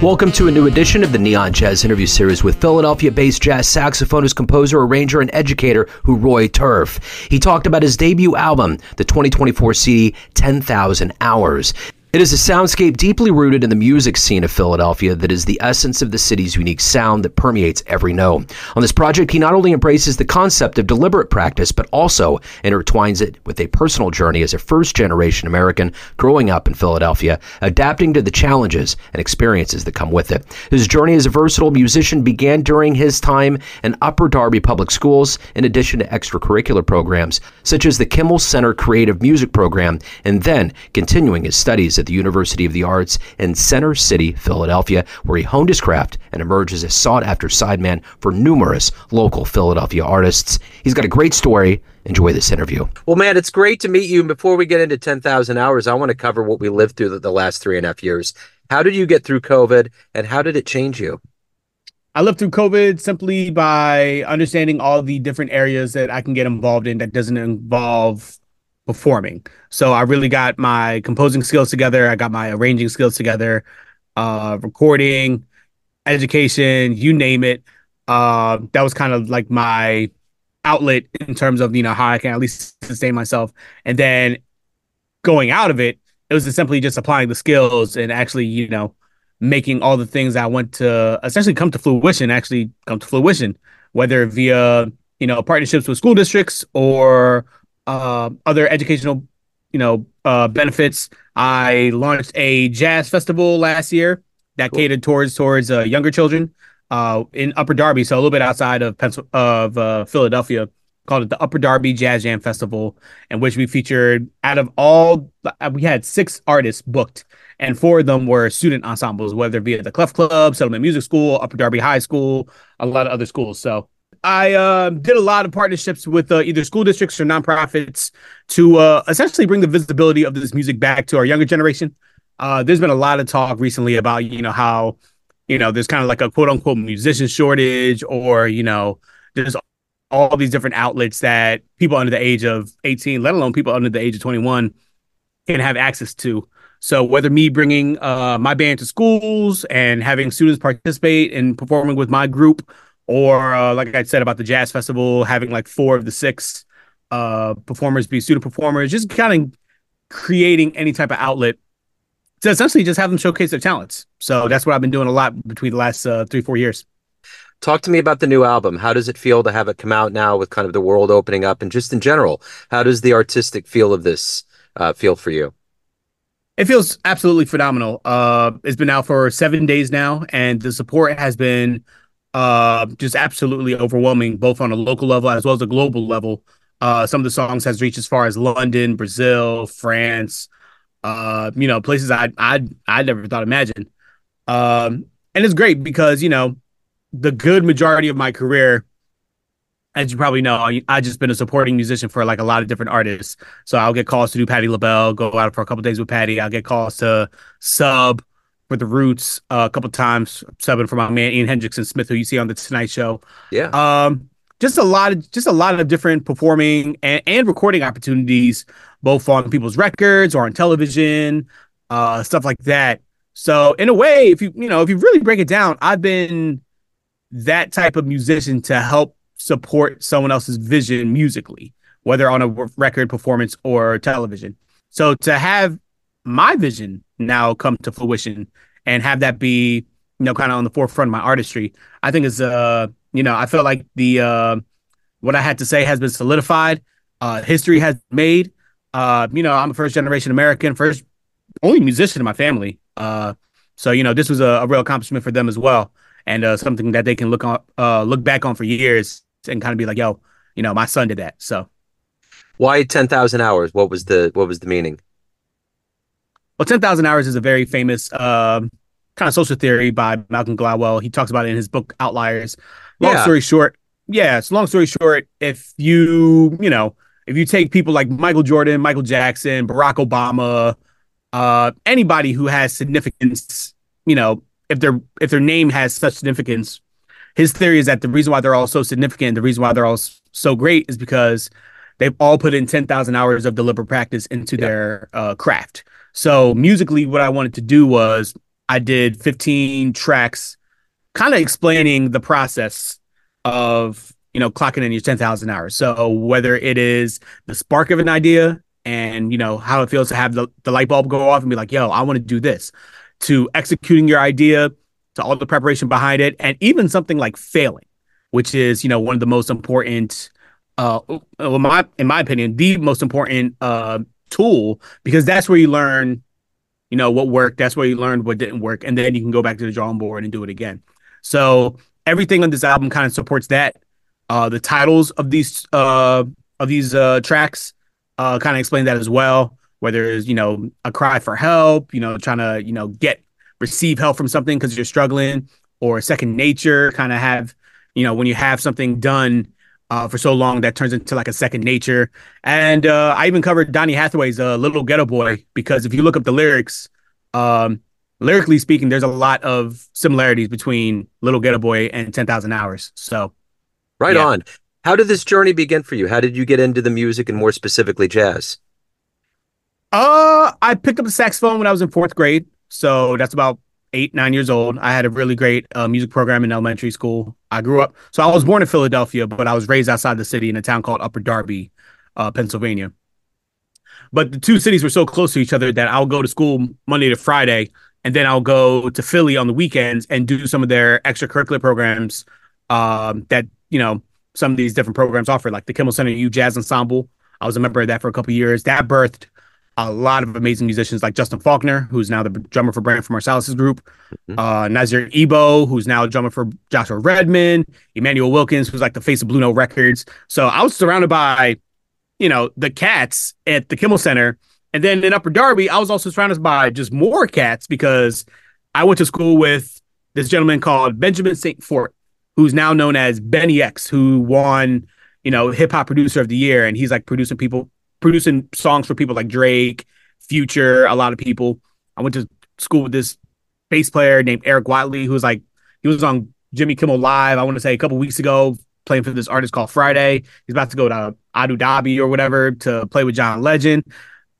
Welcome to a new edition of the Neon Jazz interview series with Philadelphia based jazz saxophonist, composer, arranger, and educator Hiruy Tirfe. He talked about his debut album, the 2024 CD 10,000 Hours. It is a soundscape deeply rooted in the music scene of Philadelphia that is the essence of the city's unique sound that permeates every note. On this project, he not only embraces the concept of deliberate practice, but also intertwines it with a personal journey as a first generation American growing up in Philadelphia, adapting to the challenges and experiences that come with it. His journey as a versatile musician began during his time in Upper Darby Public Schools, in addition to extracurricular programs such as the Kimmel Center Creative Music Program, and then continuing his studies at the University of the Arts in Center City, Philadelphia, where he honed his craft and emerged as a sought after sideman for numerous local Philadelphia artists. He's got a great story. Enjoy this interview. Well, man, it's great to meet you. And before we get into 10,000 hours, I want to cover what we lived through the, the last three and a half years. How did you get through COVID and how did it change you? I lived through COVID simply by understanding all the different areas that I can get involved in that doesn't involve performing. So I really got my composing skills together. I got my arranging skills together, uh, recording, education, you name it. Uh, that was kind of like my outlet in terms of you know how I can at least sustain myself. And then going out of it, it was simply just applying the skills and actually you know making all the things I want to essentially come to fruition actually come to fruition, whether via you know partnerships with school districts or uh, other educational, you know, uh, benefits. I launched a jazz festival last year that cool. catered towards towards uh, younger children uh, in Upper Darby, so a little bit outside of Pencil- of uh, Philadelphia. Called it the Upper Darby Jazz Jam Festival, in which we featured out of all uh, we had six artists booked, and four of them were student ensembles, whether it be at the Clef Club, Settlement Music School, Upper Darby High School, a lot of other schools. So I uh, did a lot of partnerships with uh, either school districts or nonprofits to uh, essentially bring the visibility of this music back to our younger generation. Uh, there's been a lot of talk recently about you know how you know there's kind of like a quote unquote musician shortage, or you know there's all these different outlets that people under the age of 18, let alone people under the age of 21, can have access to. So whether me bringing uh, my band to schools and having students participate in performing with my group or uh, like I said about the jazz festival, having like four of the six uh, performers be student performers, just kind of creating any type of outlet to essentially just have them showcase their talents. So that's what I've been doing a lot between the last uh, three, four years. Talk to me about the new album. How does it feel to have it come out now with kind of the world opening up and just in general? How does the artistic feel of this uh, feel for you? It feels absolutely phenomenal. Uh, it's been out for seven days now, and the support has been uh, just absolutely overwhelming, both on a local level as well as a global level. Uh, some of the songs has reached as far as London, Brazil, France, uh, you know, places I I I never thought imagined. Um, and it's great because you know the good majority of my career, as you probably know, I, I just been a supporting musician for like a lot of different artists. So I'll get calls to do Patti LaBelle, go out for a couple days with Patti. I'll get calls to sub for the Roots uh, a couple times, subbing for my man Ian Hendrickson Smith, who you see on the Tonight Show. Yeah. Um, just a lot of just a lot of different performing and, and recording opportunities, both on people's records or on television, uh, stuff like that. So in a way, if you you know if you really break it down, I've been that type of musician to help support someone else's vision musically, whether on a record performance or television. So to have my vision now come to fruition and have that be you know kind of on the forefront of my artistry. I think is uh you know i feel like the uh what i had to say has been solidified uh history has made. Uh you know i'm a first generation american first only musician in my family. Uh so you know this was a, a real accomplishment for them as well and uh something that they can look on uh look back on for years and kind of be like yo you know my son did that so. Why 10,000 hours? What was the what was the meaning well, 10,000 Hours is a very famous uh, kind of social theory by Malcolm Gladwell. He talks about it in his book Outliers. Long yeah. story short, yeah, it's long story short, if you, you know, if you take people like Michael Jordan, Michael Jackson, Barack Obama, uh, anybody who has significance, you know, if their if their name has such significance, his theory is that the reason why they're all so significant, the reason why they're all so great is because they've all put in 10,000 hours of deliberate practice into yeah. their uh, craft. So musically, what I wanted to do was I did 15 tracks, kind of explaining the process of you know clocking in your 10,000 hours. So whether it is the spark of an idea and you know how it feels to have the, the light bulb go off and be like, yo, I want to do this, to executing your idea, to all the preparation behind it, and even something like failing, which is you know one of the most important uh well, my in my opinion the most important uh tool because that's where you learn you know what worked that's where you learned what didn't work and then you can go back to the drawing board and do it again. So everything on this album kind of supports that. Uh the titles of these uh of these uh tracks uh kind of explain that as well whether it's you know a cry for help you know trying to you know get receive help from something because you're struggling or second nature kind of have you know when you have something done uh, for so long that turns into like a second nature. And uh, I even covered Donny Hathaway's uh, "Little Ghetto Boy" because if you look up the lyrics, um, lyrically speaking, there's a lot of similarities between "Little Ghetto Boy" and "Ten Thousand Hours." So, right yeah. on. How did this journey begin for you? How did you get into the music and more specifically jazz? Uh, I picked up the saxophone when I was in fourth grade, so that's about eight, nine years old. I had a really great uh, music program in elementary school. I grew up, so I was born in Philadelphia, but I was raised outside the city in a town called Upper Darby, uh, Pennsylvania. But the two cities were so close to each other that I'll go to school Monday to Friday, and then I'll go to Philly on the weekends and do some of their extracurricular programs um, that you know some of these different programs offer, like the Kimmel Center U Jazz Ensemble. I was a member of that for a couple years. That birthed a lot of amazing musicians like Justin Faulkner, who's now the drummer for Branford Marsalis's group, mm-hmm. uh, Nazir Ebo, who's now a drummer for Joshua Redman, Immanuel Wilkins, who's like the face of Blue Note Records. So I was surrounded by, you know, the cats at the Kimmel Center. And then in Upper Darby, I was also surrounded by just more cats because I went to school with this gentleman called Benjamin St. Fort, who's now known as BNYX, who won, you know, hip hop producer of the year. And he's like producing people producing songs for people like Drake, Future, a lot of people. I went to school with this bass player named Eric Watley, who was like he was on Jimmy Kimmel Live. I want to say a couple weeks ago, playing for this artist called Friday. He's about to go to Abu Dhabi or whatever to play with John Legend.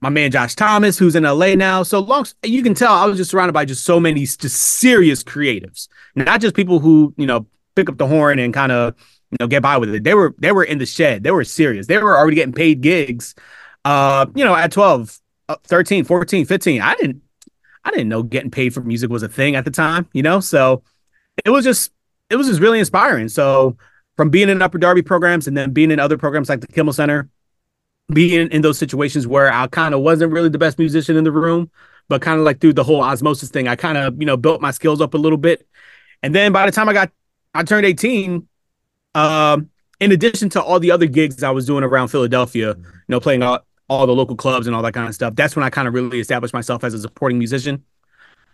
My man Josh Thomas, who's in LA now. So long, you can tell I was just surrounded by just so many just serious creatives, not just people who you know pick up the horn and kind of you know, get by with it. They were they were in the shed. They were serious. They were already getting paid gigs. Uh, you know, at 12, uh, 13, 14, 15. I didn't I didn't know getting paid for music was a thing at the time, you know? So it was just it was just really inspiring. So from being in Upper Darby programs and then being in other programs like the Kimmel Center, being in those situations where I kind of wasn't really the best musician in the room, but kind of like through the whole osmosis thing, I kind of, you know, built my skills up a little bit. And then by the time I got I turned 18, um, in addition to all the other gigs I was doing around Philadelphia, you know, playing all, all the local clubs and all that kind of stuff, that's when I kind of really established myself as a supporting musician.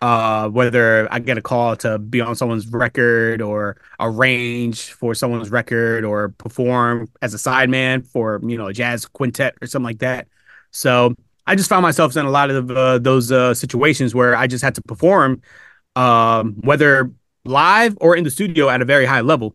Uh, whether I get a call to be on someone's record or arrange for someone's record or perform as a sideman for, you know, a jazz quintet or something like that. So I just found myself in a lot of uh, those uh, situations where I just had to perform, um, whether live or in the studio at a very high level.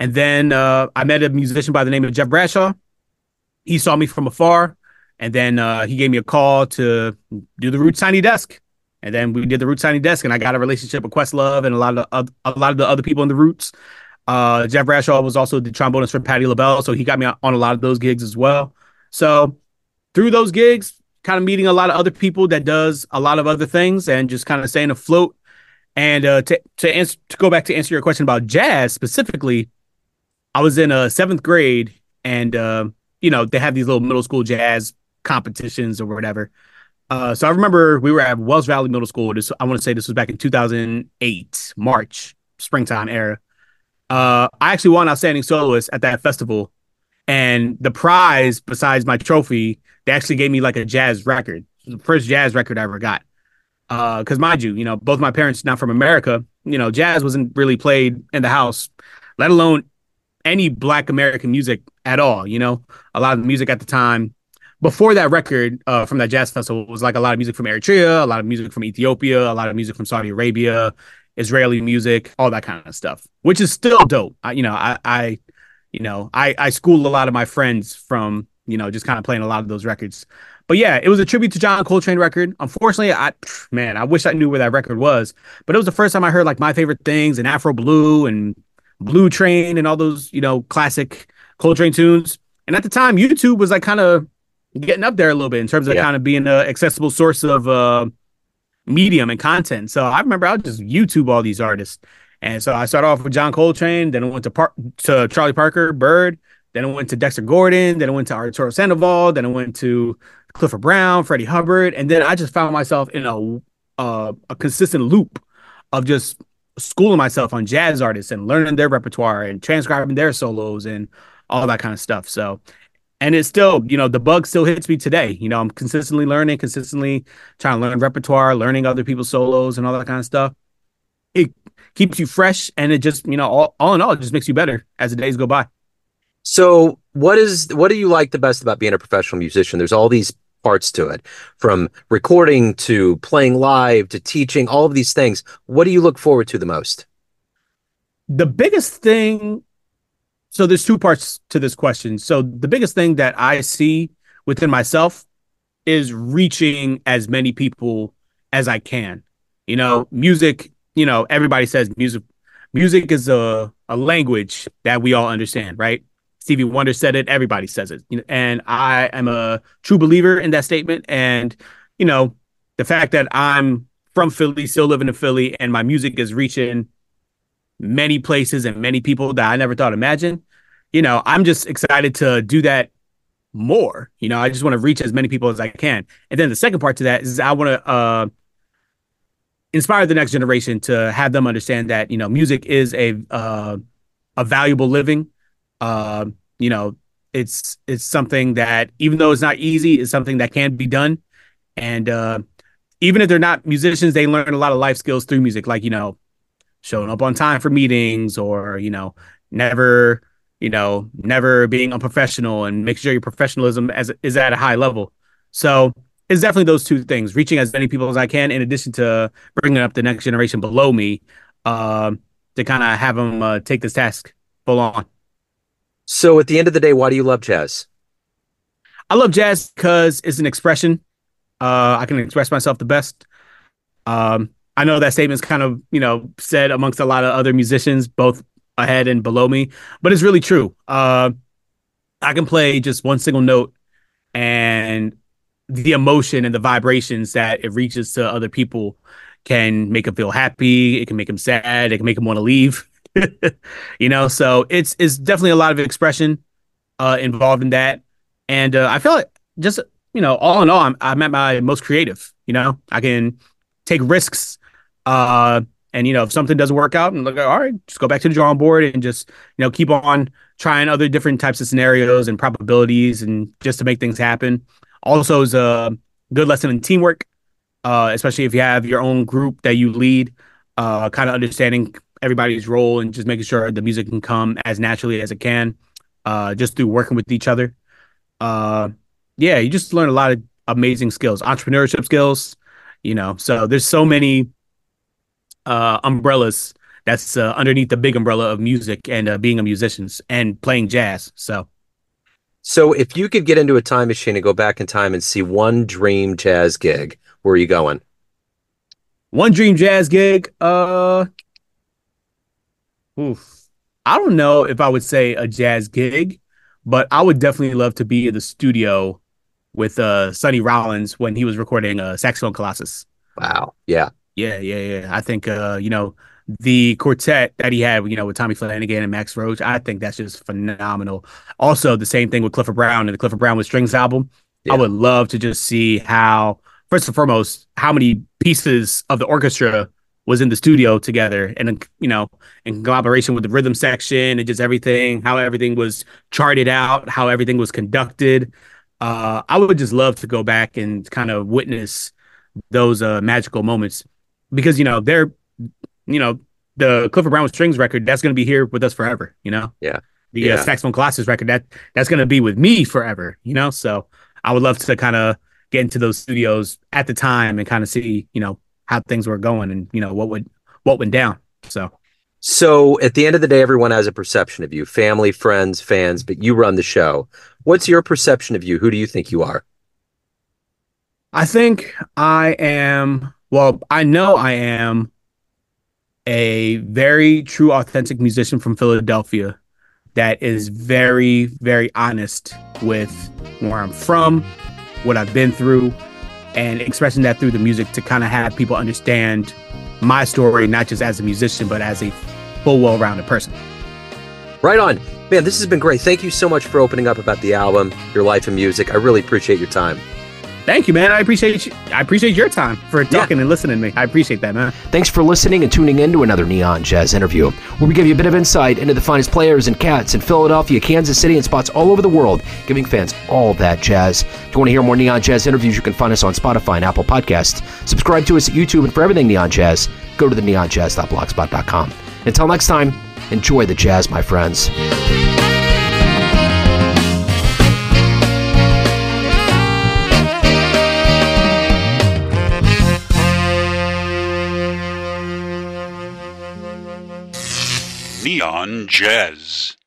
And then uh, I met a musician by the name of Jeff Bradshaw. He saw me from afar, and then uh, he gave me a call to do the Roots Tiny Desk. And then we did the Roots Tiny Desk, and I got a relationship with Questlove and a lot of a lot of the other people in the Roots. Uh, Jeff Bradshaw was also the trombonist for Patti LaBelle, so he got me on a lot of those gigs as well. So through those gigs, kind of meeting a lot of other people that does a lot of other things, and just kind of staying afloat. And uh, to to answer to go back to answer your question about jazz specifically, I was in a uh, seventh grade, and uh, you know they have these little middle school jazz competitions or whatever. Uh, so I remember we were at Welsh Valley Middle School. This I want to say this was back in 2008, March, springtime era. Uh, I actually won outstanding soloist at that festival, and the prize besides my trophy, they actually gave me like a jazz record, the first jazz record I ever got. Because uh, mind you, you know, both my parents not from America. You know, jazz wasn't really played in the house, let alone any black American music at all. You know, a lot of music at the time before that record uh, from that jazz festival was like a lot of music from Eritrea, a lot of music from Ethiopia, a lot of music from Saudi Arabia, Israeli music, all that kind of stuff, which is still dope. I, you know, I, I, you know, I, I schooled a lot of my friends from, you know, just kind of playing a lot of those records. but yeah, it was a tribute to John Coltrane record. Unfortunately, I man, I wish I knew where that record was. But it was the first time I heard like my favorite things and Afro Blue and Blue Train and all those you know classic Coltrane tunes. And at the time, YouTube was like kind of getting up there a little bit in terms of yeah. kind of being an accessible source of uh, medium and content. So I remember I would just YouTube all these artists. And so I started off with John Coltrane, then I went to Par- to Charlie Parker, Bird, then I went to Dexter Gordon, then I went to Arturo Sandoval, then I went to Clifford Brown, Freddie Hubbard, and then I just found myself in a uh, a consistent loop of just schooling myself on jazz artists and learning their repertoire and transcribing their solos and all that kind of stuff. So, and it's still, you know, the bug still hits me today. You know, I'm consistently learning, consistently trying to learn repertoire, learning other people's solos and all that kind of stuff. It keeps you fresh and it just, you know, all, all in all, it just makes you better as the days go by. So, what is what do you like the best about being a professional musician? There's all these parts to it, from recording to playing live to teaching, all of these things. What do you look forward to the most? The biggest thing so there's two parts to this question. So the biggest thing that I see within myself is reaching as many people as I can. You know, music, you know, everybody says music music is a, a language that we all understand, right? Stevie Wonder said it, everybody says it. And I am a true believer in that statement. And, you know, the fact that I'm from Philly, still living in Philly, and my music is reaching many places and many people that I never thought imagine. You know, I'm just excited to do that more. You know, I just want to reach as many people as I can. And then the second part to that is I want to uh, inspire the next generation to have them understand that you know music is a uh, a valuable living. Uh, you know, it's it's something that even though it's not easy, it's something that can be done. And uh, even if they're not musicians, they learn a lot of life skills through music, like you know, showing up on time for meetings or, you know, never, you know, never being unprofessional and making sure your professionalism as is at a high level. So it's definitely those two things, reaching as many people as I can, in addition to bringing up the next generation below me uh, to kind of have them uh, take this task full on. So at the end of the day, why do you love jazz? I love jazz because it's an expression. Uh, I can express myself the best. Um, I know that statement's kind of, you know, said amongst a lot of other musicians, both ahead and below me, but it's really true. Uh, I can play just one single note and the emotion and the vibrations that it reaches to other people can make them feel happy. It can make them sad. It can make them want to leave. you know, so it's it's definitely a lot of expression uh, involved in that, and uh, I feel like just you know, all in all, I'm I'm at my most creative. You know, I can take risks uh, and you know, if something doesn't work out, and look, all right, just go back to the drawing board and just you know keep on trying other different types of scenarios and probabilities, and just to make things happen. Also, is a good lesson in teamwork, uh, especially if you have your own group that you lead. Uh, kind of understanding everybody's role and just making sure the music can come as naturally as it can, uh, just through working with each other. Uh, yeah, you just learn a lot of amazing skills, entrepreneurship skills. You know, so there's so many uh, umbrellas that's uh, underneath the big umbrella of music and uh, being a musician and playing jazz. So, so if you could get into a time machine and go back in time and see one dream jazz gig, where are you going? One dream jazz gig. Uh, oof. I don't know if I would say a jazz gig, but I would definitely love to be in the studio with uh Sonny Rollins when he was recording uh Saxophone Colossus. Wow. Yeah. Yeah, yeah, yeah. I think uh, you know, the quartet that he had, you know, with Tommy Flanagan and Max Roach, I think that's just phenomenal. Also, the same thing with Clifford Brown and the Clifford Brown with Strings album. Yeah. I would love to just see how, first and foremost, how many pieces of the orchestra was in the studio together and, you know, in collaboration with the rhythm section and just everything, how everything was charted out, how everything was conducted. Uh, I would just love to go back and kind of witness those uh, magical moments because you know they're you know the Clifford Brown strings record that's going to be here with us forever. You know, yeah. The uh, yeah. Uh, saxophone Colossus record that that's going to be with me forever. You know, so I would love to kind of get into those studios at the time and kind of see you know how things were going and you know what would what went down. So. So at the end of the day, everyone has a perception of you, family, friends, fans, but you run the show. What's your perception of you? Who do you think you are? I think I am, well, I know I am a very true, authentic musician from Philadelphia that is very, very honest with where I'm from, what I've been through, and expressing that through the music to kind of have people understand my story, not just as a musician, but as a full, well rounded person. Right on. Man, this has been great. Thank you so much for opening up about the album, your life and music. I really appreciate your time. Thank you, man. I appreciate you. I appreciate your time for talking yeah. and listening to me. I appreciate that, man. Thanks for listening and tuning in to another Neon Jazz interview, where we give you a bit of insight into the finest players and cats in Philadelphia, Kansas City, and spots all over the world, giving fans all that jazz. If you want to hear more Neon Jazz interviews, you can find us on Spotify and Apple Podcasts. Subscribe to us at YouTube, and for everything Neon Jazz, go to the neonjazz.blogspot.com. Until next time, enjoy the jazz, my friends. Neon Jazz.